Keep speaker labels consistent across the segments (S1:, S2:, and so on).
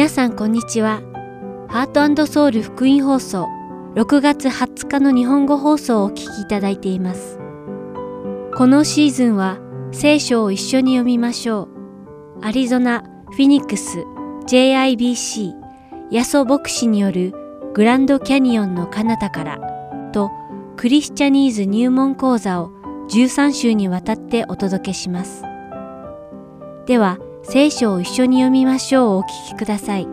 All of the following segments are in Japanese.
S1: 皆さんこんにちは。ハートソウル福音放送6月20日の日本語放送をお聞きいただいています。このシーズンは聖書を一緒に読みましょう。アリゾナ、フィニックス、JIBC、ヤソ牧師によるグランドキャニオンの彼方からとクリスチャニーズ入門講座を13週にわたってお届けします。では、聖書を一緒に読みましょうをお聞きください。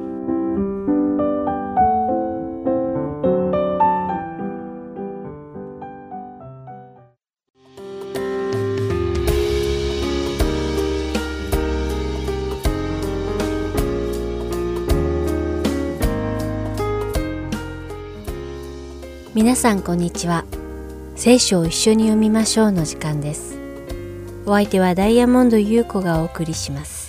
S1: 皆さんこんにちは。聖書を一緒に読みましょうの時間です。お相手はダイヤモンド優子がお送りします。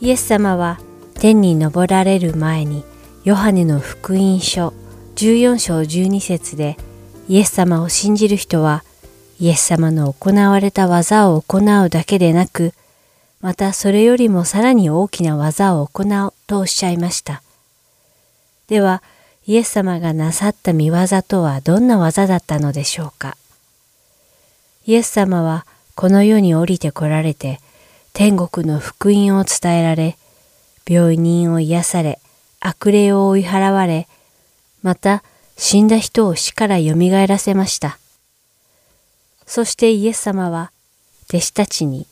S1: イエス様は天に昇られる前にヨハネの福音書14章12節でイエス様を信じる人はイエス様の行われた技を行うだけでなくまたそれよりもさらに大きな技を行うとおっしゃいました。ではイエス様がなさった見業とはどんな技だったのでしょうか。イエス様はこの世に降りて来られて天国の福音を伝えられ、病人を癒され、悪霊を追い払われ、また死んだ人を死から蘇らせました。そしてイエス様は弟子たちに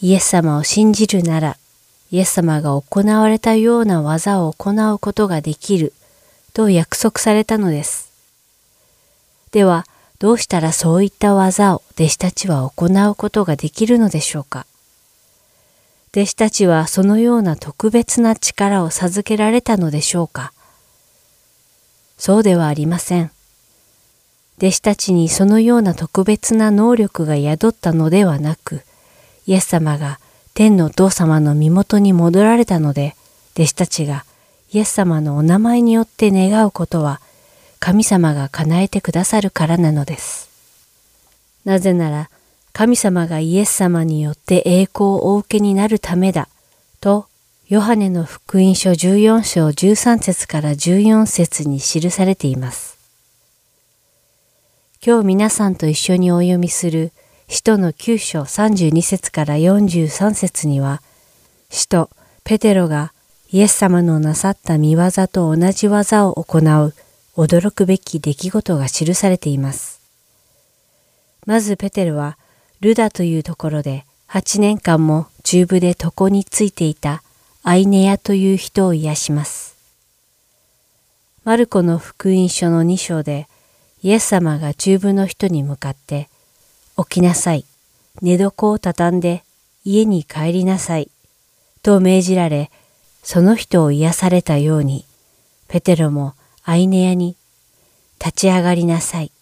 S1: イエス様を信じるならイエス様が行われたような技を行うことができると約束されたのです。では、どうしたらそういった技を弟子たちは行うことができるのでしょうか？弟子たちはそのような特別な力を授けられたのでしょうかそうではありません。弟子たちにそのような特別な能力が宿ったのではなく、イエス様が天のお父様の身元に戻られたので、弟子たちがイエス様のお名前によって願うことは神様が叶えてくださるからなのです。なぜなら神様がイエス様によって栄光をお受けになるためだとヨハネの福音書14章13節から14節に記されています。今日皆さんと一緒にお読みする使徒の9章32節から43節には使徒ペテロがイエス様のなさった見業と同じ技を行う驚くべき出来事が記されています。まずペテルはルダというところで8年間も中部で床についていたアイネヤという人を癒します。マルコの福音書の2章でイエス様が中部の人に向かって起きなさい、寝床を畳んで家に帰りなさいと命じられその人を癒されたように、ペテロもアイネヤに立ち上がりなさい。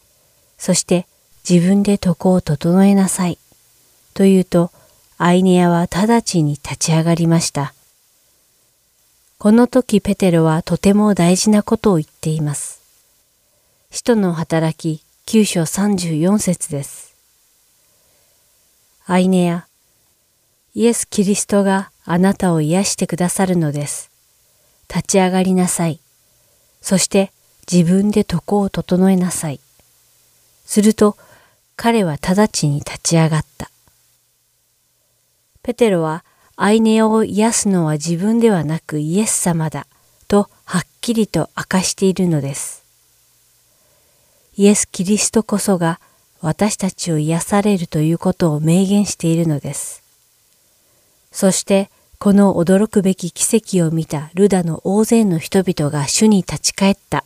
S1: そして自分で床を整えなさい。と言うと、アイネヤは直ちに立ち上がりました。この時ペテロはとても大事なことを言っています。使徒の働き9章34節です。アイネヤ、イエス・キリストがあなたを癒してくださるのです。立ち上がりなさい。そして自分で床を整えなさい。すると彼は直ちに立ち上がった。ペテロはアイネを癒すのは自分ではなくイエス様だとはっきりと明かしているのです。イエス・キリストこそが私たちを癒されるということを明言しているのです。そしてこの驚くべき奇跡を見たルダの大勢の人々が主に立ち返った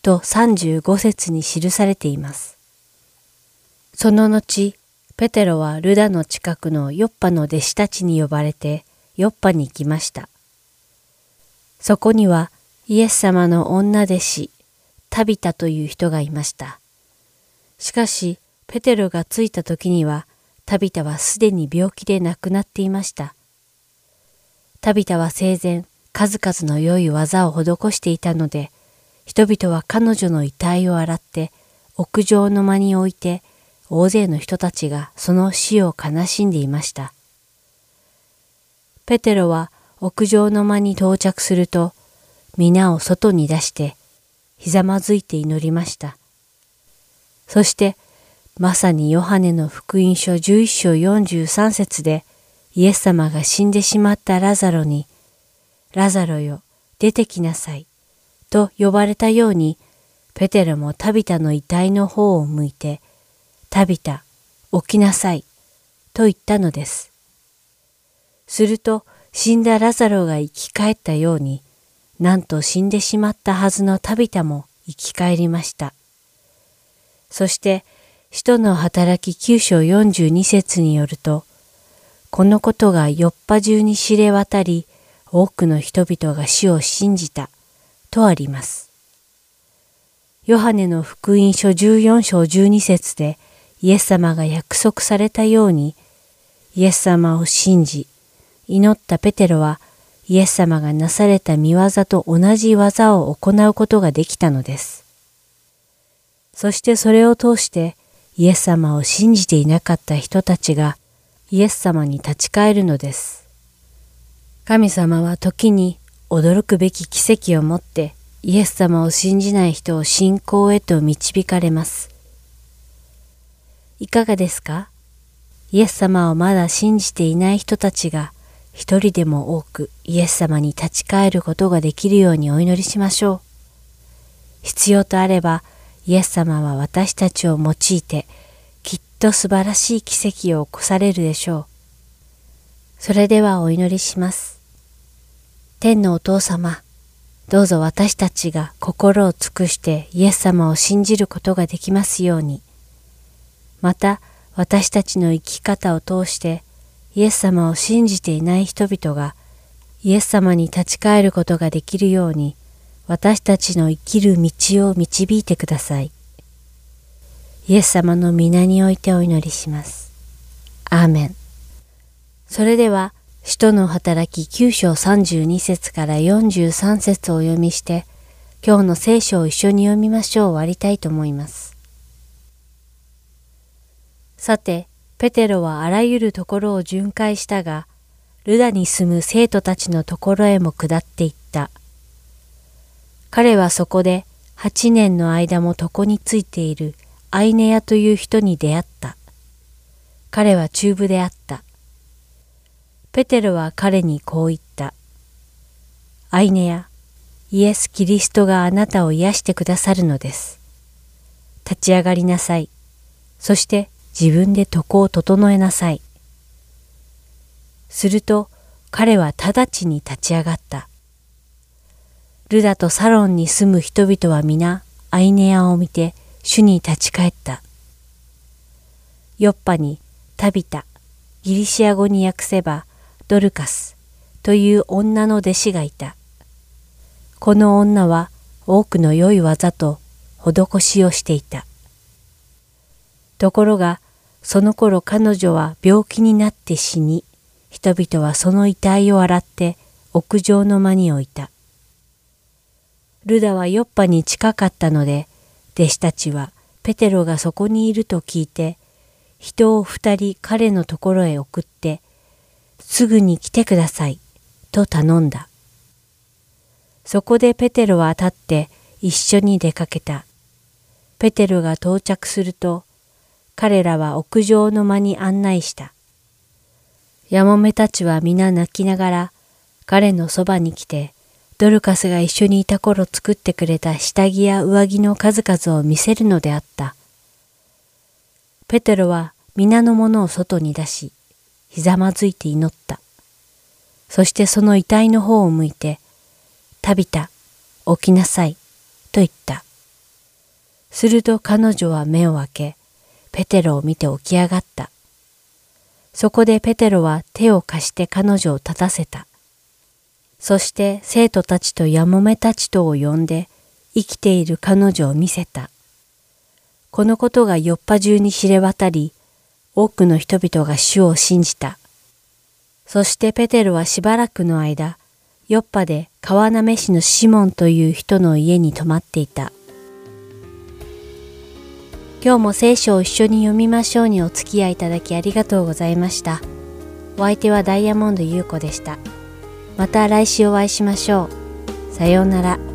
S1: と35節に記されています。その後、ペテロはルダの近くのヨッパの弟子たちに呼ばれてヨッパに行きました。そこにはイエス様の女弟子タビタという人がいました。しかし、ペテロが着いた時にはタビタはすでに病気で亡くなっていました。タビタは生前、数々の良い技を施していたので、人々は彼女の遺体を洗って、屋上の間に置いて、大勢の人たちがその死を悲しんでいました。ペテロは屋上の間に到着すると、皆を外に出して、ひざまずいて祈りました。そして、まさにヨハネの福音書11章43節で、イエス様が死んでしまったラザロに、ラザロよ、出てきなさい、と呼ばれたように、ペテロもタビタの遺体の方を向いて、タビタ、起きなさい、と言ったのです。すると、死んだラザロが生き返ったように、なんと死んでしまったはずのタビタも生き返りました。そして、使徒の働き9章42節によると、このことがよっぱ中に知れ渡り、多くの人々が死を信じた、とあります。ヨハネの福音書14章12節でイエス様が約束されたように、イエス様を信じ、祈ったペテロはイエス様がなされた見業と同じ技を行うことができたのです。そしてそれを通してイエス様を信じていなかった人たちがイエス様に立ち返るのです。神様は時に驚くべき奇跡をもってイエス様を信じない人を信仰へと導かれます。いかがですか？イエス様をまだ信じていない人たちが一人でも多くイエス様に立ち返ることができるようにお祈りしましょう。必要とあればイエス様は私たちを用いてきっと素晴らしい奇跡を起こされるでしょう。それではお祈りします。天のお父様、どうぞ私たちが心を尽くしてイエス様を信じることができますように。また私たちの生き方を通してイエス様を信じていない人々がイエス様に立ち返ることができるように私たちの生きる道を導いてください。イエス様の皆においてお祈りします。アーメン。それでは、使徒の働き9章32節から43節をお読みして、今日の聖書を一緒に読みましょう終わりたいと思います。さて、ペテロはあらゆるところを巡回したが、ルダに住む生徒たちのところへも下っていった。彼はそこで八年の間も床についているアイネヤという人に出会った。彼は中部であった。ペテロは彼にこう言った。アイネヤ、イエス・キリストがあなたを癒してくださるのです。立ち上がりなさい。そして自分で床を整えなさい。すると彼は直ちに立ち上がった。ルダとサロンに住む人々は皆アイネヤを見て主に立ち返った。ヨッパにタビタ、ギリシア語に訳せばドルカスという女の弟子がいた。この女は多くの良い技と施しをしていた。ところが、その頃彼女は病気になって死に、人々はその遺体を洗って屋上の間に置いた。ルダはヨッパに近かったので、弟子たちはペテロがそこにいると聞いて、人を二人彼のところへ送って、すぐに来てください、と頼んだ。そこでペテロは立って一緒に出かけた。ペテロが到着すると、彼らは屋上の間に案内した。やもめたちは皆泣きながら彼のそばに来て、ドルカスが一緒にいた頃作ってくれた下着や上着の数々を見せるのであった。ペテロは皆の者を外に出し、ひざまずいて祈った。そしてその遺体の方を向いて、タビタ、起きなさい、と言った。すると彼女は目を開け、ペテロを見て起き上がった。そこでペテロは手を貸して彼女を立たせた。そして生徒たちとやもめたちとを呼んで生きている彼女を見せた。このことがよっぱ中に知れ渡り、多くの人々が主を信じた。そしてペテロはしばらくの間、ヨッパで川なめ市のシモンという人の家に泊まっていた。今日も聖書を一緒に読みましょうにお付き合いいただきありがとうございました。お相手はダイヤモンド優子でした。また来週お会いしましょう。さようなら。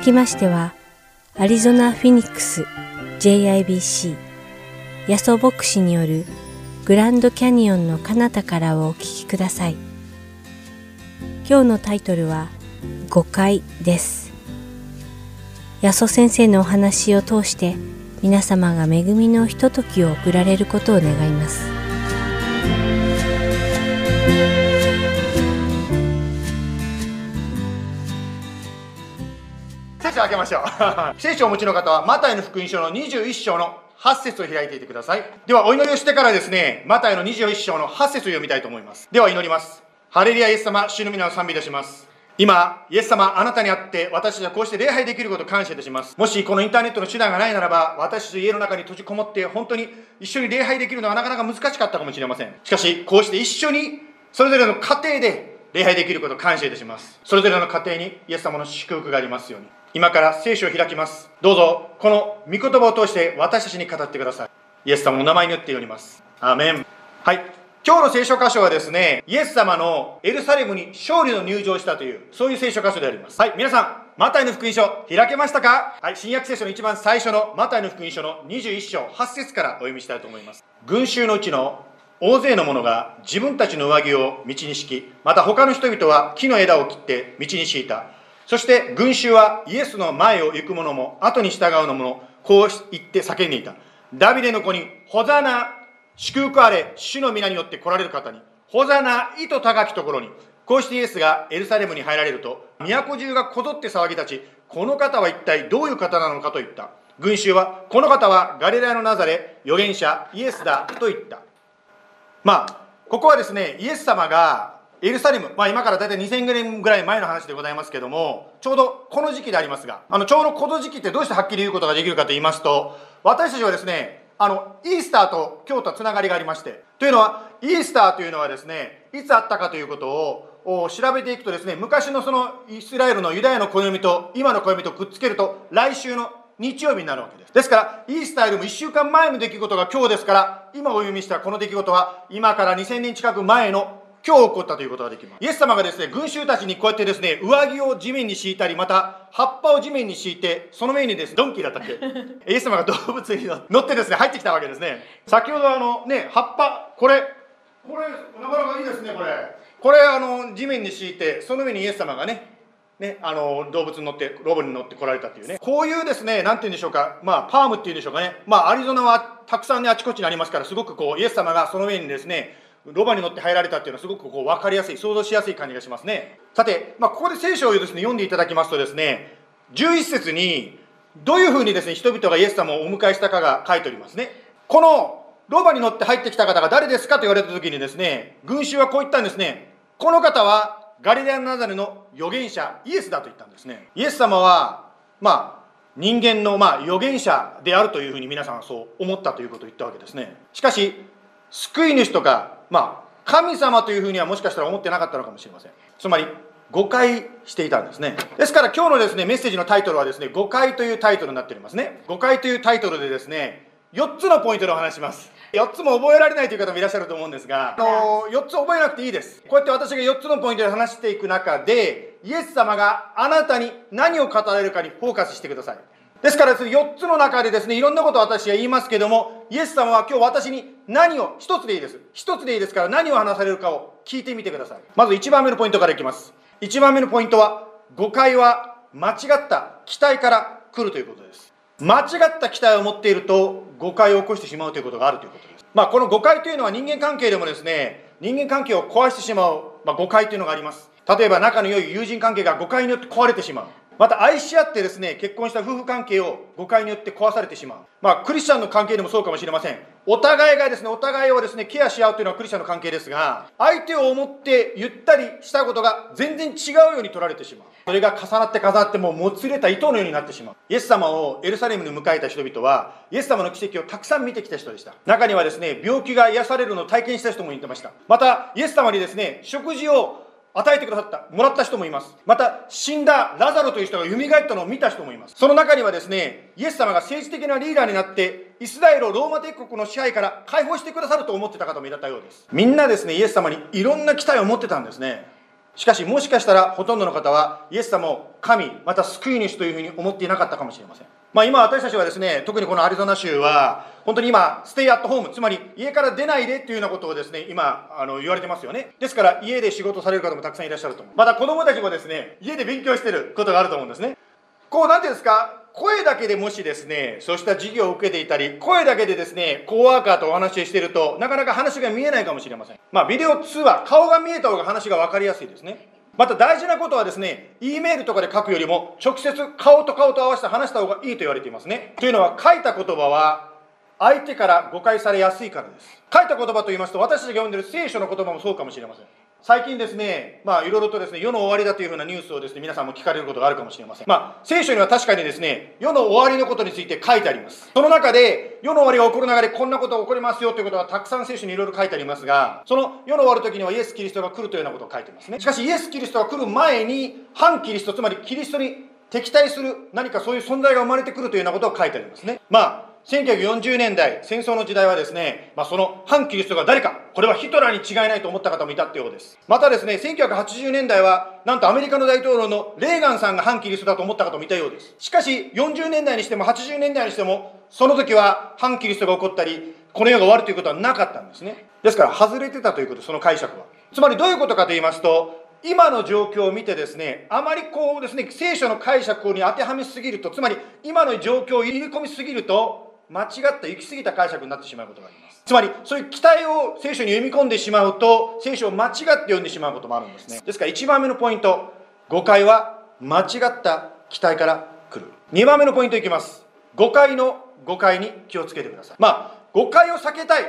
S1: 続きましては、アリゾナ・フィニックス JIBC ヤソ牧師によるグランドキャニオンの彼方からをお聞きください。今日のタイトルは誤解です。ヤソ先生のお話を通して皆様が恵みのひとときを送られることを願います。
S2: 開けましょう 聖書をお持ちの方はマタイの福音書の21章の8節を開いていてくださいではお祈りをしてからですねマタイの21章の8節を読みたいと思いますでは祈りますハレリアイエス様主の皆を賛美いたします今、イエス様、あなたに会って私たちはこうして礼拝できることを感謝いたします。もしこのインターネットの手段がないならば、私たち家の中に閉じこもって本当に一緒に礼拝できるのはなかなか難しかったかもしれません。しかし、こうして一緒にそれぞれの家庭で礼拝できることを感謝いたします。それぞれの家庭にイエス様の祝福がありますように。今から聖書を開きます。どうぞ、この御言葉を通して私たちに語ってください。イエス様の名前によっております。アーメン。はい。今日の聖書箇所はですね、イエス様のエルサレムに勝利の入場したという、そういう聖書箇所であります。はい、皆さん、マタイの福音書、開けましたか？はい、新約聖書の一番最初のマタイの福音書の21章8節からお読みしたいと思います。群衆のうちの大勢の者が自分たちの上着を道に敷き、また他の人々は木の枝を切って道に敷いた。そして群衆はイエスの前を行く者も後に従うのもこう言って叫んでいた。ダビデの子に、ホザナ、祝福あれ、主の皆によって来られる方に、ホザナ、意図高きところに、こうしてイエスがエルサレムに入られると、都中がこぞって騒ぎ立ち、この方は一体どういう方なのかと言った。群衆は、この方はガリラヤのナザレ、預言者、イエスだと言った。まあ、ここはですね、イエス様がエルサレム、まあ、今から大体2000年ぐらい前の話でございますけども、ちょうどこの時期でありますが、あのちょうどこの時期ってどうしてはっきり言うことができるかと言いますと、私たちはですね、あのイースターと京都はつながりがありまして、というのは、イースターというのはですね、いつあったかということを調べていくとですね、昔のそのイスラエルのユダヤの暦と今の暦とくっつけると、来週の日曜日になるわけです。ですから、イースターよりも1週間前の出来事が今日ですから、今お読みしたこの出来事は、今から2000年近く前の今日起こったということができます。イエス様がですね、群衆たちにこうやってですね、上着を地面に敷いたり、また葉っぱを地面に敷いて、その上にですね、ドンキーだったっけ？イエス様が動物に乗ってですね、入ってきたわけですね。先ほどあのね、葉っぱ、これ、これ、なかなかいいですね、これ。これ、あの、地面に敷いて、その上にイエス様がね、ね、あの動物に乗ってロボに乗って来られたっていうねこういうですね何て言うんでしょうかまあパームっていうんでしょうかねまあアリゾナはたくさんねあちこちにありますからすごくこうイエス様がその上にですねロバに乗って入られたっていうのはすごくこう分かりやすい想像しやすい感じがしますね。さて、まあ、ここで聖書をですね読んでいただきますとですね11節にどういうふうにですね人々がイエス様をお迎えしたかが書いておりますね。このロバに乗って入ってきた方が誰ですかと言われた時にですね群衆はこう言ったんですね。この方はガリレアのナザレの預言者イエスだと言ったんですね。イエス様はまあ人間のまあ預言者であるというふうに皆さんはそう思ったということを言ったわけですね。しかし救い主とかまあ神様というふうにはもしかしたら思ってなかったのかもしれませんつまり誤解していたんですねですから今日のですねメッセージのタイトルはですね誤解というタイトルになっておりますね誤解というタイトルでですね4つのポイントでお話します4つも覚えられないという方もいらっしゃると思うんですが、あの4つ覚えなくていいです。こうやって私が4つのポイントで話していく中で、イエス様があなたに何を語られるかにフォーカスしてください。ですからです、ね、4つの中でですね、いろんなことを私は言いますけども、イエス様は今日私に何を、1つでいいです。1つでいいですから何を話されるかを聞いてみてください。まず1番目のポイントからいきます。1番目のポイントは、誤解は間違った期待から来るということです。間違った期待を持っていると誤解を起こしてしまうということがあるということです。まあ、この誤解というのは人間関係でもですね、人間関係を壊してしまう、まあ、誤解というのがあります。例えば仲の良い友人関係が誤解によって壊れてしまう。また愛し合ってですね、結婚した夫婦関係を誤解によって壊されてしまう。まあ、クリスチャンの関係でもそうかもしれません。お互いがですね、お互いをですね、ケアし合うというのはクリスチャンの関係ですが、相手を思ってゆったりしたことが全然違うように取られてしまう。それが重なって重なってももつれた糸のようになってしまう。イエス様をエルサレムに迎えた人々は、イエス様の奇跡をたくさん見てきた人でした。中にはですね、病気が癒されるのを体験した人もいてました。また、イエス様にですね、食事を与えてくださった、もらった人もいます。また、死んだラザロという人が蘇ったのを見た人もいます。その中にはですね、イエス様が政治的なリーダーになって、イスラエルをローマ帝国の支配から解放してくださると思ってた方もいたようです。みんなですね、イエス様にいろんな期待を持ってたんですね。しかしもしかしたらほとんどの方はイエス様を神また救い主というふうに思っていなかったかもしれませんまあ、今私たちはですね特にこのアリゾナ州は本当に今ステイアットホームつまり家から出ないでっていうようなことをですね今あの言われてますよね。ですから家で仕事される方もたくさんいらっしゃると思う。また子供たちもですね家で勉強してることがあると思うんですね。こうなんていうんですか？声だけでもしですねそうした授業を受けていたり声だけでですねコーワーカーとお話ししてるとなかなか話が見えないかもしれません。まあビデオ通話顔が見えた方が話が分かりやすいですね。また大事なことはですね、E メールとかで書くよりも、直接顔と顔と合わせて話した方がいいと言われていますね。というのは、書いた言葉は、相手から誤解されやすいからです。書いた言葉と言いますと、私たちが読んでる聖書の言葉もそうかもしれません。最近ですね、まあいろいろとですね、世の終わりだというふうなニュースをですね、皆さんも聞かれることがあるかもしれません。まあ、聖書には確かにですね、世の終わりのことについて書いてあります。その中で、世の終わりが起こる流れ、こんなことが起こりますよということはたくさん聖書にいろいろ書いてありますが、その世の終わる時にはイエス・キリストが来るというようなことを書いてますね。しかし、イエス・キリストが来る前に、反キリスト、つまりキリストに敵対する何かそういう存在が生まれてくるというようなことを書いてありますね。まあ、1940年代、戦争の時代はですね、まあ、その反キリストが誰か、これはヒトラーに違いないと思った方もいたってようです。またですね、1980年代は、なんとアメリカの大統領のレーガンさんが反キリストだと思った方もいたようです。しかし、40年代にしても80年代にしても、その時は反キリストが起こったり、この世が終わるということはなかったんですね。ですから、外れてたということ、その解釈は。つまりどういうことかと言いますと、今の状況を見てですね、あまりこうですね、聖書の解釈に当てはめすぎると、つまり今の状況を入れ込みすぎると、間違った行き過ぎた解釈になってしまうことがあります。つまりそういう期待を聖書に読み込んでしまうと聖書を間違って読んでしまうこともあるんですね。ですから1番目のポイント誤解は間違った期待から来る。2番目のポイントいきます。誤解の誤解に気をつけてください。まあ誤解を避けたい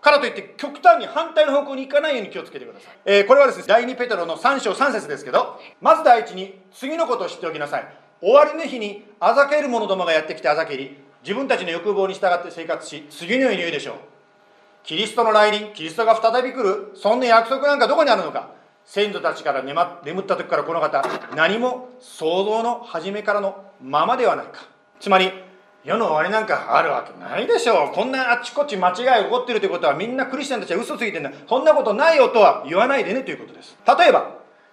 S2: からといって極端に反対の方向に行かないように気をつけてください、えー、これはですね第2ペテロの3章3節ですけどまず第一に次のことを知っておきなさい。終わりの日にあざける者どもがやってきてあざけり自分たちの欲望に従って生活し次のように言うでしょう。キリストの来臨キリストが再び来るそんな約束なんかどこにあるのか。先祖たちから眠った時からこの方何も想像の初めからのままではないか。つまり世の終わりなんかあるわけないでしょう。こんなあっちこっち間違い起こってるということはみんなクリスチャンたちは嘘ついてんだ。そんなことないよとは言わないでねということです。例えば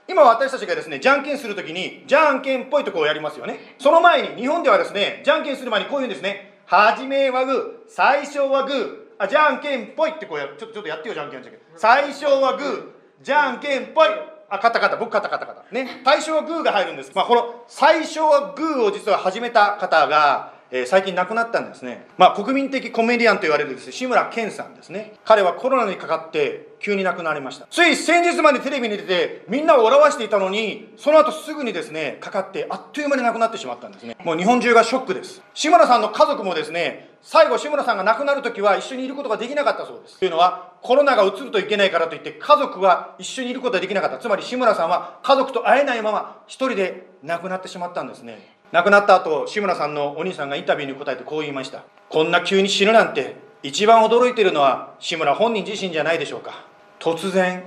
S2: 今私たちがですね、じゃんけんするときに、じゃんけんっぽいとこをやりますよね。その前に、日本ではですね、じゃんけんする前にこういうんですね。はじめはグー、最初はグー、あ、じゃんけんっぽいってこうやる。ちょっと、ちょっとやってよ、じゃんけんじゃんけん。最初はグー、じゃんけんっぽい。あ、勝った勝った。僕勝った勝った勝った。ね。最初はグーが入るんです。まあ、この最初はグーを実は始めた方が、えー、最近亡くなったんですね。まあ、国民的コメディアンと言われるですね、志村けんさんですね。彼はコロナにかかって急に亡くなりました。つい先日までテレビに出てみんなを笑わしていたのに、その後すぐにですね、かかってあっという間に亡くなってしまったんですね。もう日本中がショックです。志村さんの家族もですね、最後志村さんが亡くなる時は一緒にいることができなかったそうです。というのは、コロナがうつるといけないからといって家族は一緒にいることができなかった。つまり志村さんは家族と会えないまま一人で亡くなってしまったんですね。亡くなった後志村さんのお兄さんがインタビューに答えてこう言いましたこんな急に死ぬなんて一番驚いているのは志村本人自身じゃないでしょうか突然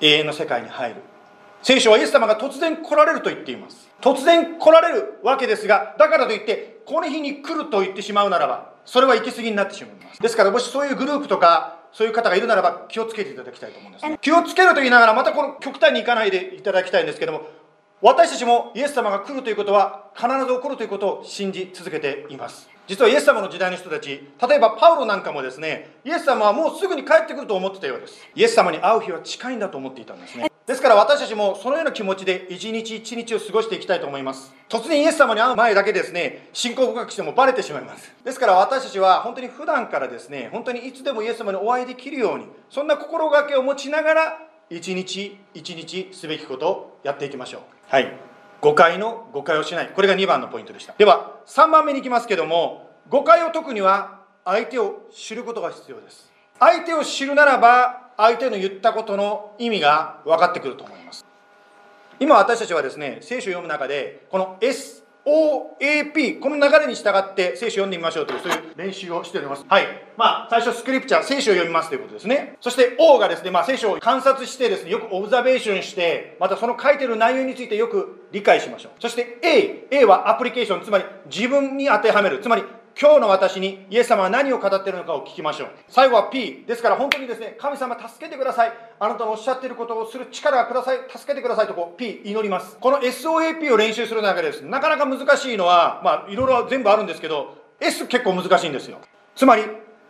S2: 永遠の世界に入る。聖書はイエス様が突然来られると言っています。突然来られるわけですがだからといってこの日に来ると言ってしまうならばそれは行き過ぎになってしまいます。ですからもしそういうグループとかそういう方がいるならば気をつけていただきたいと思うんです、ね、気をつけると言いながらまたこの極端にいかないでいただきたいんですけども私たちもイエス様が来るということは必ず起こるということを信じ続けています実はイエス様の時代の人たち例えばパウロなんかもですねイエス様はもうすぐに帰ってくると思ってたようです。イエス様に会う日は近いんだと思っていたんですね。ですから私たちもそのような気持ちで一日一日を過ごしていきたいと思います。突然イエス様に会う前だけですね信仰深くしてもバレてしまいます。ですから私たちは本当に普段からですね本当にいつでもイエス様にお会いできるようにそんな心がけを持ちながら一日一日すべきことをやっていきましょう。はい。誤解の誤解をしない。これが2番のポイントでした。では3番目に行きますけども誤解を解くには相手を知ることが必要です。相手を知るならば相手の言ったことの意味が分かってくると思います。今私たちはですね聖書を読む中でこの S OAP この流れに従って聖書を読んでみましょうというそういう練習をしております。はい。まあ最初スクリプチャー聖書を読みますということですね。そして O がですね、まあ、聖書を観察してですねよくオブザベーションしてまたその書いてる内容についてよく理解しましょう。そして A A はアプリケーションつまり自分に当てはめる。つまり今日の私にイエス様は何を語っているのかを聞きましょう。最後は P。ですから本当にですね、神様助けてください。あなたのおっしゃっていることをする力がください。助けてくださいとこう P 祈ります。この SOAP を練習する中でです、なかなか難しいのは、まあいろいろ全部あるんですけど、S 結構難しいんですよ。つまり、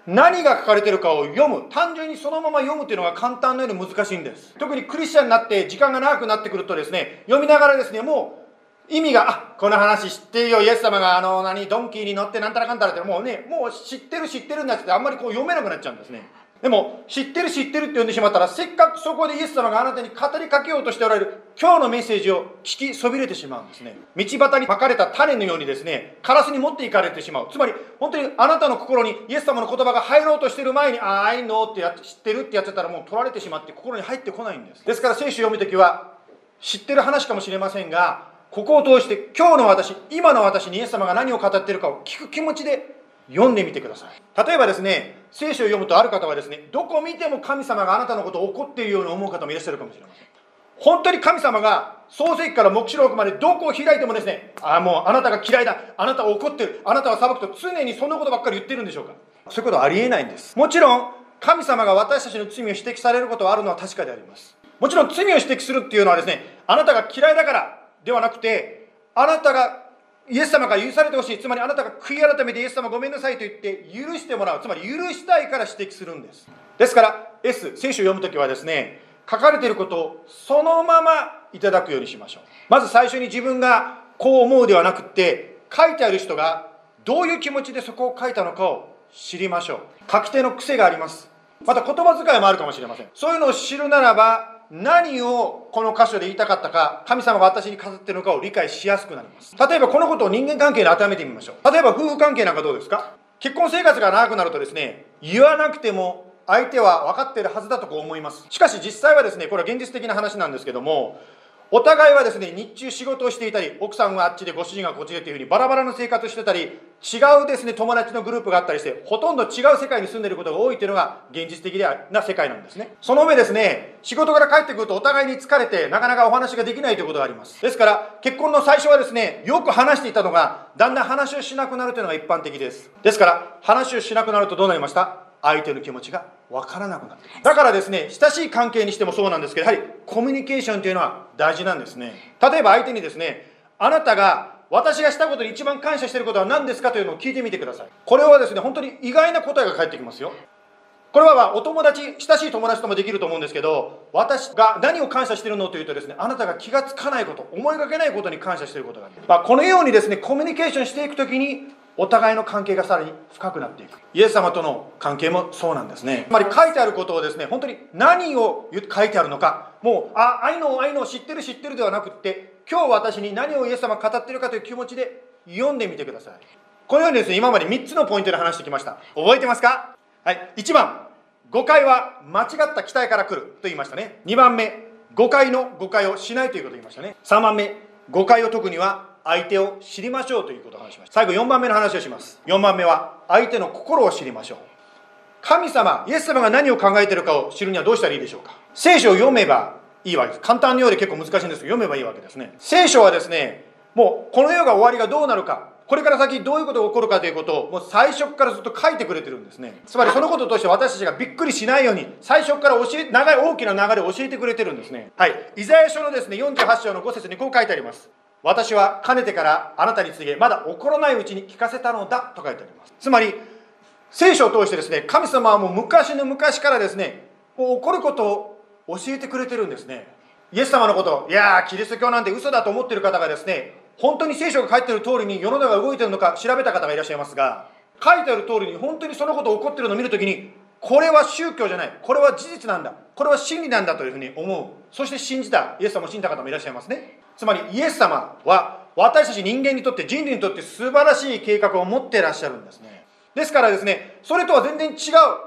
S2: 何が書かれてるかを読む。単純にそのまま読むっていうのが簡単なように難しいんです。特にクリスチャンになって時間が長くなってくるとですね、読みながらですね、もう意味が、あ、この話知ってるよ、イエス様があの、何、ドンキーに乗ってなんたらかんたらってもうね、もう知ってる知ってるんだってあんまりこう読めなくなっちゃうんですね。でも、知ってる知ってるって呼んでしまったら、せっかくそこでイエス様があなたに語りかけようとしておられる今日のメッセージを聞きそびれてしまうんですね。道端にまかれた種のようにですね、カラスに持っていかれてしまう。つまり、本当にあなたの心にイエス様の言葉が入ろうとしてる前に、ああ、いいのってや知ってるってやってたらもう取られてしまって心に入ってこないんです。ですから聖書を読むときは、知ってる話かもしれませんが、ここを通して今日の私今の私にイエス様が何を語っているかを聞く気持ちで読んでみてください。例えばですね聖書を読むとある方はですねどこを見ても神様があなたのことを怒っているように思う方もいらっしゃるかもしれません。本当に神様が創世記から黙示録までどこを開いてもですねああもうあなたが嫌いだあなたは怒ってるあなたは裁くと常にそんなことばっかり言ってるんでしょうか。そういうことはありえないんです。もちろん神様が私たちの罪を指摘されることはあるのは確かであります。もちろん罪を指摘するっていうのはですねあなたが嫌いだからではなくて、あなたがイエス様が許されてほしい、つまりあなたが悔い改めてイエス様ごめんなさいと言って許してもらう、つまり許したいから指摘するんです。ですから、S、聖書を読むときはですね、書かれていることをそのままいただくようにしましょう。まず最初に自分がこう思うではなくて、書いてある人がどういう気持ちでそこを書いたのかを知りましょう。書き手の癖があります。また言葉遣いもあるかもしれません。そういうのを知るならば、何をこの箇所で言いたかったか、神様が私に語っているのかを理解しやすくなります。例えばこのことを人間関係に当てはめてみましょう。例えば夫婦関係なんかどうですか？結婚生活が長くなるとですね、言わなくても相手は分かっているはずだとこう思います。しかし実際はですね、これは現実的な話なんですけども、お互いはですね、日中仕事をしていたり、奥さんはあっちでご主人がこっちでというふうにバラバラの生活をしてたり、違うですね、友達のグループがあったりして、ほとんど違う世界に住んでいることが多いというのが現実的な世界なんですね。その上ですね、仕事から帰ってくるとお互いに疲れて、なかなかお話ができないということがあります。ですから、結婚の最初はですね、よく話していたのが、だんだん話をしなくなるというのが一般的です。ですから、話をしなくなるとどうなりました？相手の気持ちが分からなくなってだからですね親しい関係にしてもそうなんですけどやはりコミュニケーションというのは大事なんですね。例えば相手にですねあなたが私がしたことに一番感謝してることは何ですかというのを聞いてみてください。これはですね本当に意外な答えが返ってきますよ。これはお友達親しい友達ともできると思うんですけど私が何を感謝してるのというとですねあなたが気がつかないこと思いがけないことに感謝してることがある、まあ、このようにですねコミュニケーションしていくときにお互いの関係がさらに深くなっていく。イエス様との関係もそうなんですね。つまり書いてあることをですね本当に何を書いてあるのか。もうあ愛の愛の知ってる知ってるではなくって今日私に何をイエス様語ってるかという気持ちで読んでみてください。このようにですね今まで3つのポイントで話してきました。覚えてますか？はい。1番誤解は間違った期待から来ると言いましたね。2番目誤解の誤解をしないということを言いましたね。3番目誤解を解くには相手を知りましょうということを話しました。最後4番目の話をします。4番目は相手の心を知りましょう。神様イエス様が何を考えているかを知るにはどうしたらいいでしょうか。聖書を読めばいいわけです。簡単にようで結構難しいんですけど読めばいいわけですね。聖書はですねもうこの世が終わりがどうなるかこれから先どういうことが起こるかということをもう最初からずっと書いてくれてるんですね。つまりそのこととして私たちがびっくりしないように最初から教え長い大きな流れを教えてくれてるんですね。はい。イザヤ書のですね48章の5節にこう書いてあります。私はかねてからあなたに告げまだ起こらないうちに聞かせたのだと書いてあります。つまり聖書を通してですね神様はもう昔の昔からですねもう起こることを教えてくれてるんですね。イエス様のこといやーキリスト教なんて嘘だと思ってる方がですね本当に聖書が書いてる通りに世の中が動いてるのか調べた方がいらっしゃいますが書いてある通りに本当にそのこと起こってるのを見るときにこれは宗教じゃないこれは事実なんだこれは真理なんだというふうに思う。そして信じたイエス様を信じた方もいらっしゃいますね。つまりイエス様は私たち人間にとって人類にとって素晴らしい計画を持ってらっしゃるんですね。ですからですねそれとは全然違う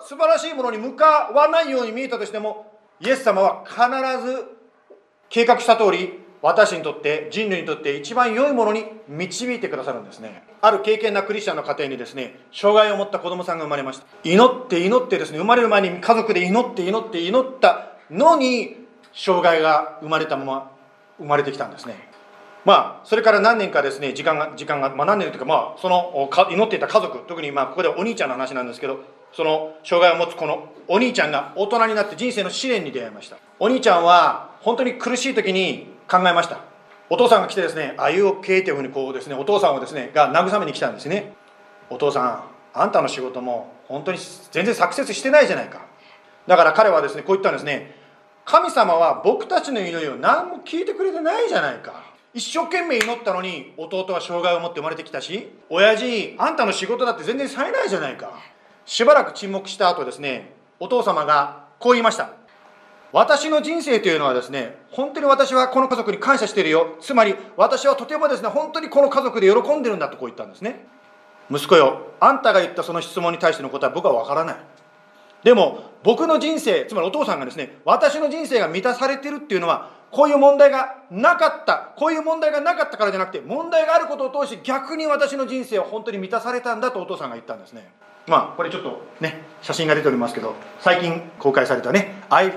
S2: 素晴らしいものに向かわないように見えたとしてもイエス様は必ず計画した通り私にとって人類にとって一番良いものに導いてくださるんですね。ある経験なクリスチャンの家庭にですね障害を持った子供さんが生まれました。祈って祈ってですね生まれる前に家族で祈って祈って祈ったのに障害が生まれたまま生まれてきたんですねまあ、それから何年かですね、時間が、時間が、まあ何年というか、まあ、その祈っていた家族、特にまあ、ここでお兄ちゃんの話なんですけど、その障害を持つこのお兄ちゃんが大人になって人生の試練に出会いました。お兄ちゃんは、本当に苦しい時に考えました。お父さんが来てですね、あいうおけというふうにこうですね、お父さんをですね、が慰めに来たんですね。お父さん、あんたの仕事も本当に全然サクセスしてないじゃないか。だから彼はですね、こう言ったんですね。神様は僕たちの祈りを何も聞いてくれてないじゃないか。一生懸命祈ったのに弟は障害を持って生まれてきたし親父あんたの仕事だって全然冴えないじゃないか。しばらく沈黙した後ですねお父様がこう言いました。私の人生というのはですね本当に私はこの家族に感謝してるよ。つまり私はとてもですね本当にこの家族で喜んでるんだとこう言ったんですね。息子よあんたが言ったその質問に対しての答えは僕は分からない。でも僕の人生つまりお父さんがですね私の人生が満たされてるっていうのはこういう問題がなかったこういう問題がなかったからじゃなくて問題があることを通して逆に私の人生は本当に満たされたんだとお父さんが言ったんですね。まあこれちょっとね写真が出ておりますけど最近公開されたね「I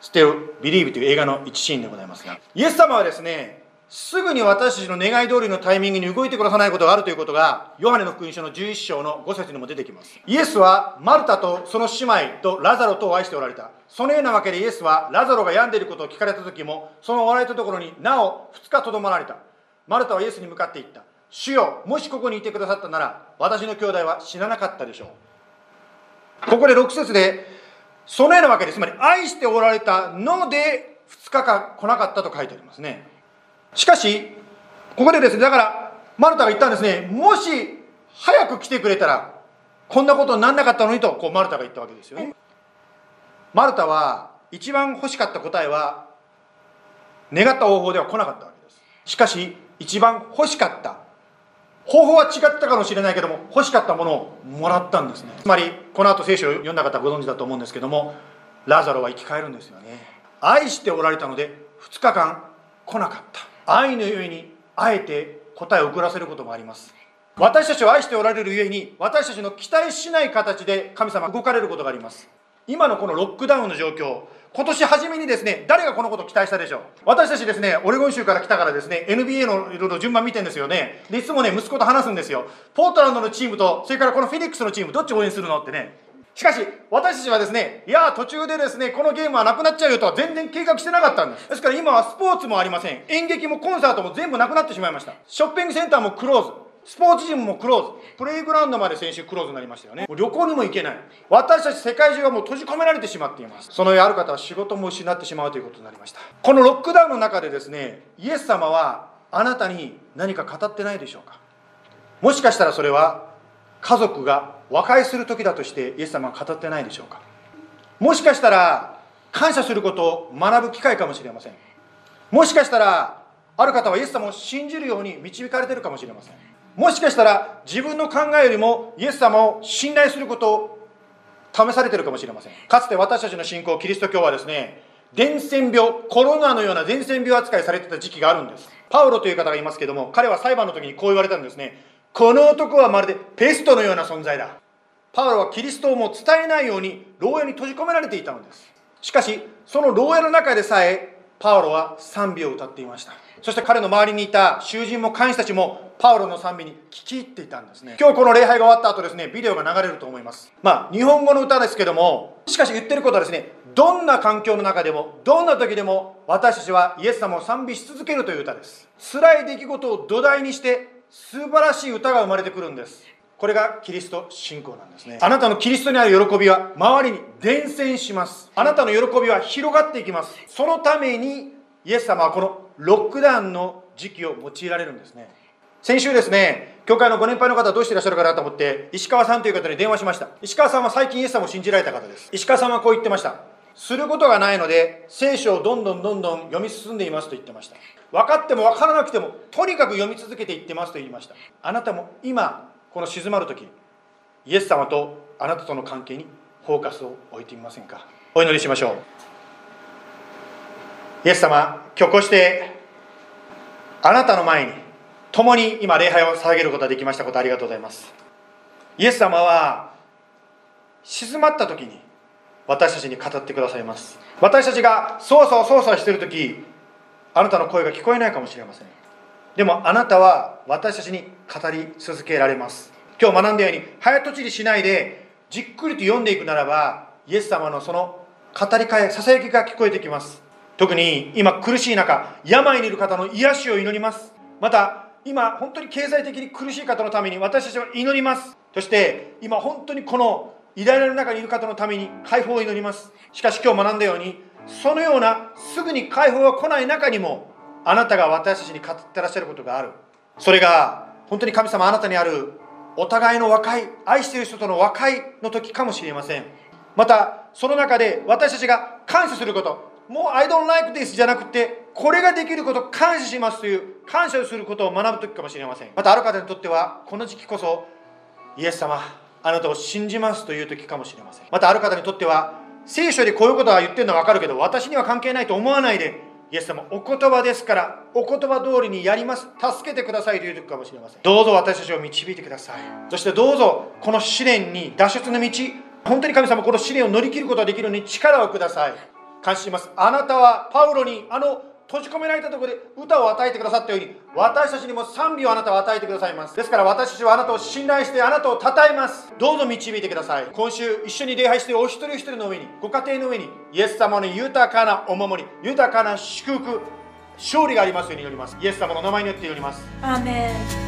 S2: Still Believe」という映画の一シーンでございますがイエス様はですねすぐに私たちの願い通りのタイミングに動いてくださないことがあるということがヨハネの福音書の11章の5節にも出てきます。イエスはマルタとその姉妹とラザロとを愛しておられた。そのようなわけでイエスはラザロが病んでいることを聞かれた時もそのおられたところになお2日とどまられた。マルタはイエスに向かって言った。主よもしここにいてくださったなら私の兄弟は死ななかったでしょう。ここで6節でそのようなわけでつまり愛しておられたので2日間来なかったと書いてありますね。しかしここでですねだからマルタが言ったんですね。もし早く来てくれたらこんなことにならなかったのにとこうマルタが言ったわけですよね。マルタは一番欲しかった答えは願った方法では来なかったわけです。しかし一番欲しかった方法は違ったかもしれないけども欲しかったものをもらったんですね。つまりこの後聖書を読んだ方ご存知だと思うんですけどもラザロは生き返るんですよね。愛しておられたので2日間来なかった。愛のゆえにあえて答えを遅らせることもあります。私たちを愛しておられるゆえに私たちの期待しない形で神様動かれることがあります。今のこのロックダウンの状況今年初めにですね誰がこのことを期待したでしょう？私たちですねオレゴン州から来たからですね NBA のいろいろ順番見てるんですよね。でいつもね息子と話すんですよ。ポートランドのチームとそれからこのフィニックスのチームどっち応援するの？ってね。しかし私たちはですねいや途中でですねこのゲームはなくなっちゃうよとは全然計画してなかったんです。ですから今はスポーツもありません。演劇もコンサートも全部なくなってしまいました。ショッピングセンターもクローズ。スポーツジムもクローズ。プレイグラウンドまで先週クローズになりましたよね。もう旅行にも行けない。私たち世界中がもう閉じ込められてしまっています。そのある方は仕事も失ってしまうということになりました。このロックダウンの中でですねイエス様はあなたに何か語ってないでしょうか？もしかしたらそれは家族が和解する時だとしてイエス様は語ってないでしょうか？もしかしたら感謝することを学ぶ機会かもしれません。もしかしたらある方はイエス様を信じるように導かれてるかもしれません。もしかしたら自分の考えよりもイエス様を信頼することを試されてるかもしれません。かつて私たちの信仰キリスト教はですね伝染病コロナのような伝染病扱いされてた時期があるんです。パウロという方がいますけども彼は裁判の時にこう言われたんですね。この男はまるでペストのような存在だ。パウロはキリストをも伝えないように牢屋に閉じ込められていたのです。しかしその牢屋の中でさえパウロは賛美を歌っていました。そして彼の周りにいた囚人も監視たちもパウロの賛美に聞き入っていたんですね。今日この礼拝が終わった後ですねビデオが流れると思います。まあ日本語の歌ですけどもしかし言ってることはですねどんな環境の中でもどんな時でも私たちはイエス様を賛美し続けるという歌です。辛い出来事を土台にして素晴らしい歌が生まれてくるんです。これがキリスト信仰なんですね。あなたのキリストにある喜びは周りに伝染します。あなたの喜びは広がっていきます。そのためにイエス様はこのロックダウンの時期を用いられるんですね。先週ですね教会のご年配の方どうしていらっしゃるかなと思って石川さんという方に電話しました。石川さんは最近イエス様を信じられた方です。石川さんはこう言ってました。することがないので聖書をどんどんどんどん読み進んでいますと言ってました。分かっても分からなくてもとにかく読み続けていってますと言いました。あなたも今この静まる時イエス様とあなたとの関係にフォーカスを置いてみませんか？お祈りしましょう。イエス様今日こうしてあなたの前に共に今礼拝を捧げることができましたことありがとうございます。イエス様は静まった時に私たちに語ってくださいます。私たちが操作を操作している時あなたの声が聞こえないかもしれません。でもあなたは私たちに語り続けられます。今日学んだように早とちりしないでじっくりと読んでいくならばイエス様のその語りかえささやきが聞こえてきます。特に今苦しい中病にいる方の癒しを祈ります。また今本当に経済的に苦しい方のために私たちは祈ります。そして今本当にこの偉大なる中にいる方のために解放を祈ります。しかし今日学んだようにそのようなすぐに解放が来ない中にもあなたが私たちに語ってらっしゃることがある。それが本当に神様あなたにあるお互いの和解愛している人との和解の時かもしれません。またその中で私たちが感謝することもう I don't like this じゃなくてこれができること感謝しますという感謝をすることを学ぶ時かもしれません。またある方にとってはこの時期こそイエス様あなたを信じますという時かもしれません。またある方にとっては聖書でこういうことは言ってるのは分かるけど私には関係ないと思わないでイエス様お言葉ですからお言葉通りにやります。助けてくださいという時かもしれません。どうぞ私たちを導いてください。そしてどうぞこの試練に脱出の道。本当に神様この試練を乗り切ることができるように力をください。感謝します。あなたはパウロにあの閉じ込められたところで歌を与えてくださったように私たちにも賛美をあなたは与えてくださいます。ですから私たちはあなたを信頼してあなたを称えます。どうぞ導いてください。今週一緒に礼拝してお一人一人の上にご家庭の上にイエス様の豊かなお守り豊かな祝福勝利がありますように祈ります。イエス様の名前によって祈ります。
S3: アーメン。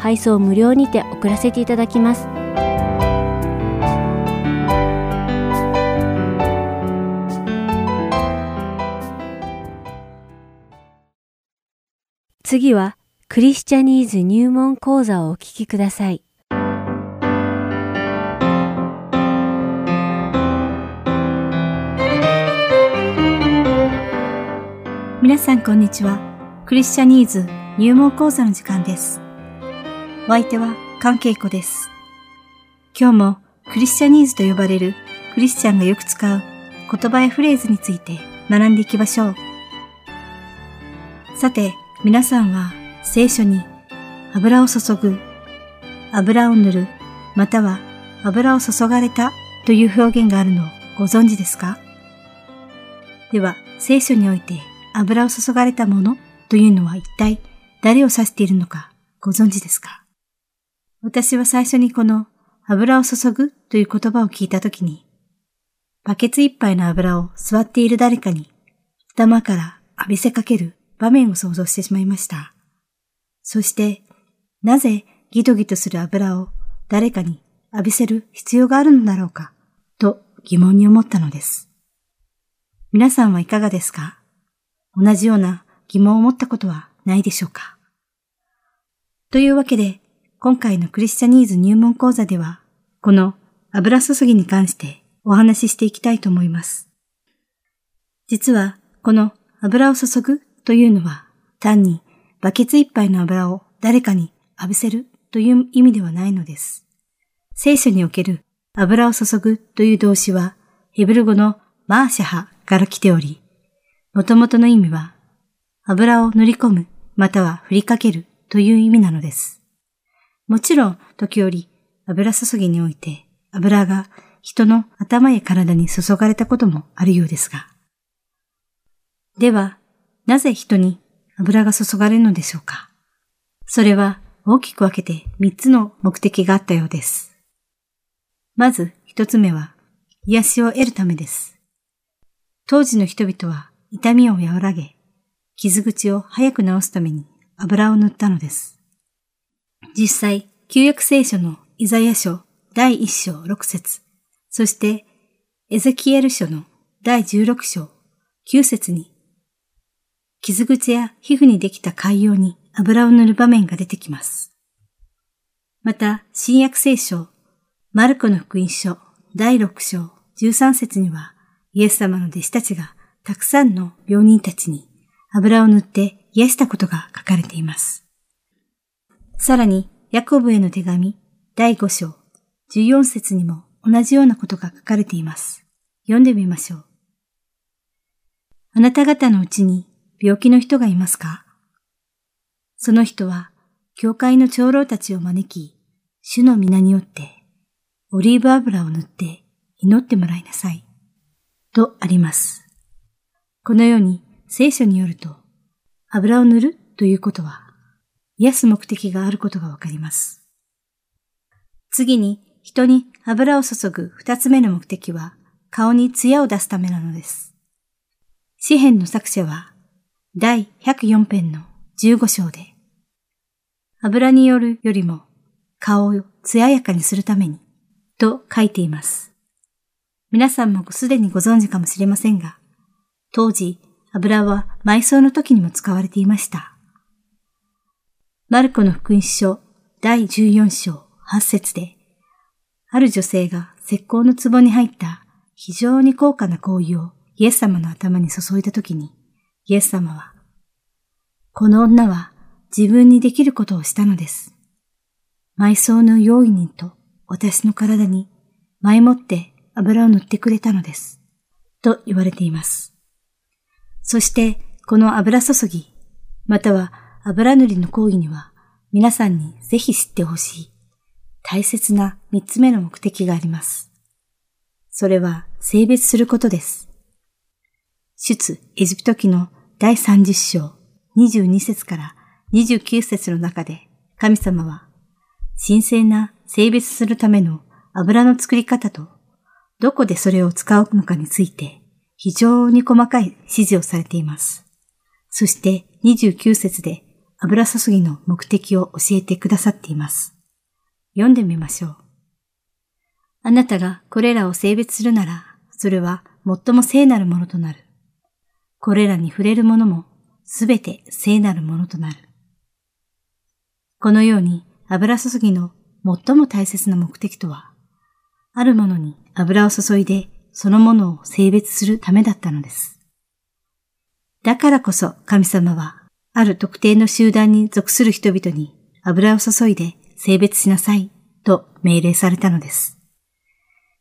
S1: 配送無料にて送らせていただきます次はクリスチャニーズ入門講座をお聞きください。
S4: 皆さんこんにちは。クリスチャニーズ入門講座の時間です。お相手は関係子です。今日もクリスチャニーズと呼ばれるクリスチャンがよく使う言葉やフレーズについて学んでいきましょう。さて、皆さんは聖書に油を注ぐ、油を塗る、または油を注がれたという表現があるのをご存知ですか？では、聖書において油を注がれたものというのは一体誰を指しているのかご存知ですか？私は最初にこの油を注ぐという言葉を聞いたときに、バケツ一杯の油を座っている誰かに頭から浴びせかける場面を想像してしまいました。そして、なぜギトギトする油を誰かに浴びせる必要があるのだろうかと疑問に思ったのです。皆さんはいかがですか？同じような疑問を持ったことはないでしょうか？というわけで、今回のクリスチャニーズ入門講座では、この油注ぎに関してお話ししていきたいと思います。実は、この油を注ぐというのは、単にバケツ一杯の油を誰かに浴びせるという意味ではないのです。聖書における油を注ぐという動詞は、ヘブル語のマーシャハから来ており、もともとの意味は、油を塗り込む、または振りかけるという意味なのです。もちろん、時折、油注ぎにおいて、油が人の頭や体に注がれたこともあるようですが。では、なぜ人に油が注がれるのでしょうか？それは大きく分けて三つの目的があったようです。まず一つ目は癒しを得るためです。当時の人々は痛みを和らげ、傷口を早く治すために油を塗ったのです。実際、旧約聖書のイザヤ書第一章六節そしてエゼキエル書の第十六章九節に傷口や皮膚にできた海洋に油を塗る場面が出てきます。また、新約聖書、マルコの福音書第6章13節には、イエス様の弟子たちがたくさんの病人たちに油を塗って癒したことが書かれています。さらに、ヤコブへの手紙第5章14節にも同じようなことが書かれています。読んでみましょう。あなた方のうちに病気の人がいますか？その人は、教会の長老たちを招き、主の皆によって、オリーブ油を塗って祈ってもらいなさい。とあります。このように聖書によると、油を塗るということは、癒す目的があることがわかります。次に、人に油を注ぐ二つ目の目的は、顔に艶を出すためなのです。詩篇の作者は、第104編の15章で、油によるよりも顔を艶やかにするために、と書いています。皆さんもすでにご存知かもしれませんが、当時、油は埋葬の時にも使われていました。マルコの福音書第14章8節で、ある女性が石膏の壺に入った非常に高価な香油をイエス様の頭に注いだ時に、イエス様は、この女は自分にできることをしたのです。埋葬の用意人と私の体に前もって油を塗ってくれたのです。と言われています。そしてこの油注ぎ、または油塗りの講義には皆さんにぜひ知ってほしい大切な三つ目の目的があります。それは性別することです。出エジプト記の第30章22節から29節の中で神様は神聖な性別するための油の作り方とどこでそれを使うのかについて非常に細かい指示をされています。そして29節で油注ぎの目的を教えてくださっています。読んでみましょう。あなたがこれらを性別するなら、それは最も聖なるものとなる。これらに触れるものもすべて聖なるものとなる。このように油注ぎの最も大切な目的とは、あるものに油を注いでそのものを性別するためだったのです。だからこそ神様は、ある特定の集団に属する人々に油を注いで性別しなさいと命令されたのです。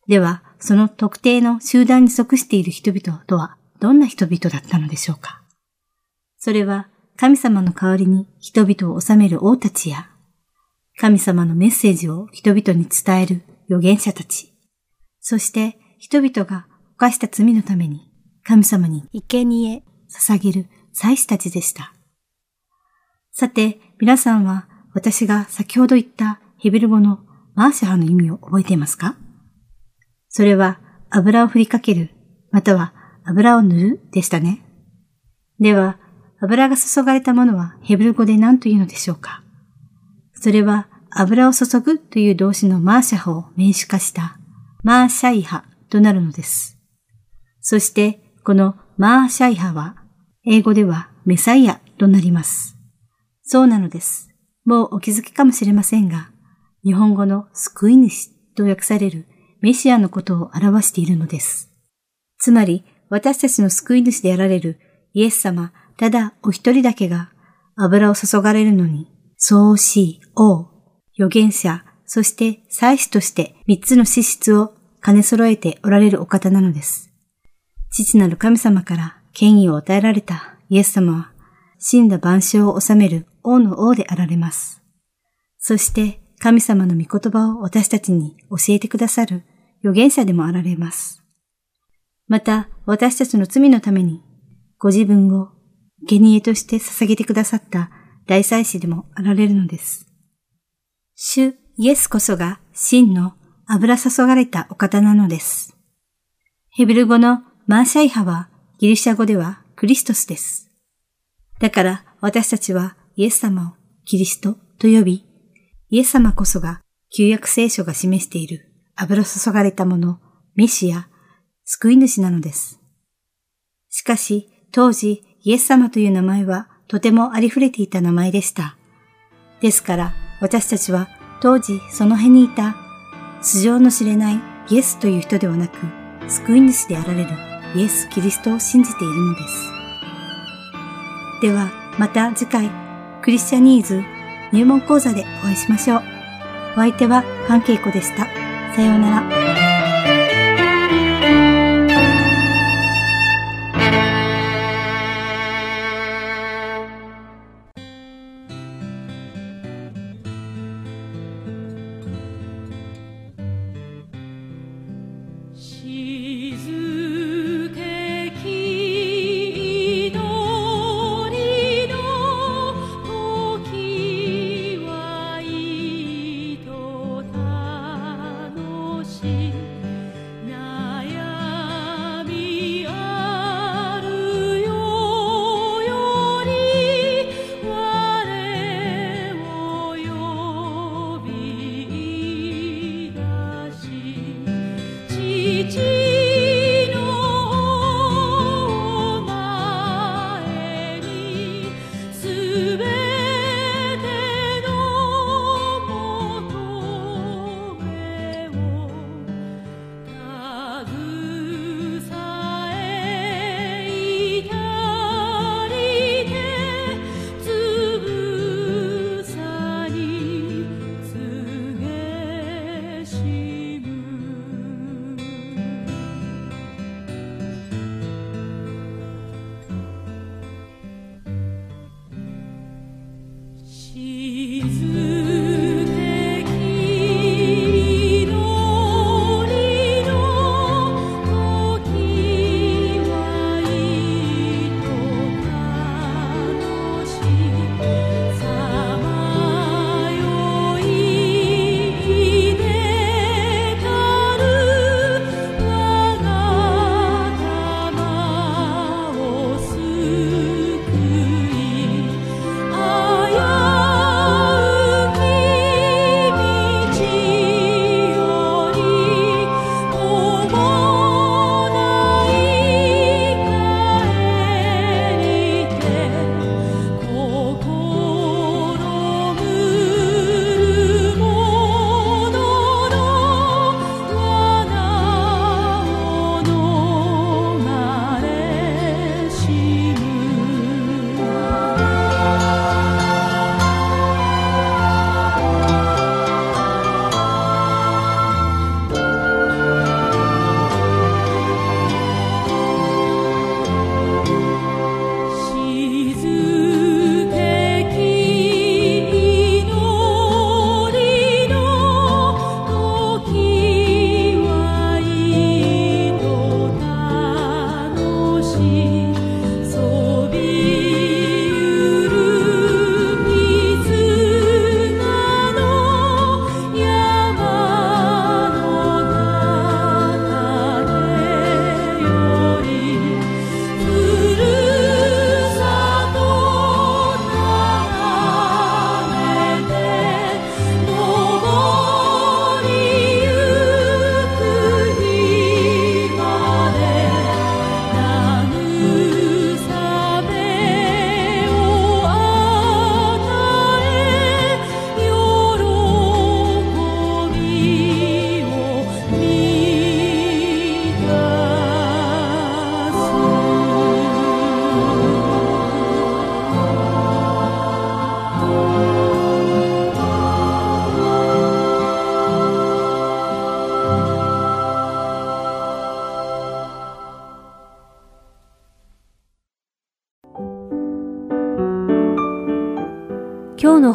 S4: では、その特定の集団に属している人々とはどんな人々だったのでしょうか？それは神様の代わりに人々を治める王たちや、神様のメッセージを人々に伝える預言者たち、そして人々が犯した罪のために神様に生贄捧げる祭司たちでした。さて、皆さんは私が先ほど言ったヘベル語のマーシャハの意味を覚えていますか？それは油を振りかける、または油を塗るでしたね。では、油が注がれたものはヘブル語で何というのでしょうか？それは油を注ぐという動詞のマーシャハを名詞化したマーシャイハとなるのです。そしてこのマーシャイハは英語ではメサイアとなります。そうなのです。もうお気づきかもしれませんが、日本語の救い主と訳されるメシアのことを表しているのです。つまり私たちの救い主であられるイエス様、ただお一人だけが油を注がれるのに、創始王、預言者、そして祭司として三つの資質を兼ね揃えておられるお方なのです。父なる神様から権威を与えられたイエス様は、死んだ万象を治める王の王であられます。そして神様の御言葉を私たちに教えてくださる預言者でもあられます。また私たちの罪のためにご自分を下贄として捧げてくださった大祭司でもあられるのです。主イエスこそが真の油注がれたお方なのです。ヘブル語のマーシャイ派はギリシャ語ではクリストスです。だから私たちはイエス様をキリストと呼び、イエス様こそが旧約聖書が示している油注がれたもの、メシア、救い主なのです。しかし、当時、イエス様という名前はとてもありふれていた名前でした。ですから、私たちは当時その辺にいた素性の知れないイエスという人ではなく、救い主であられるイエス・キリストを信じているのです。では、また次回、クリスチャニーズ入門講座でお会いしましょう。お相手はパンケイコでした。さようなら。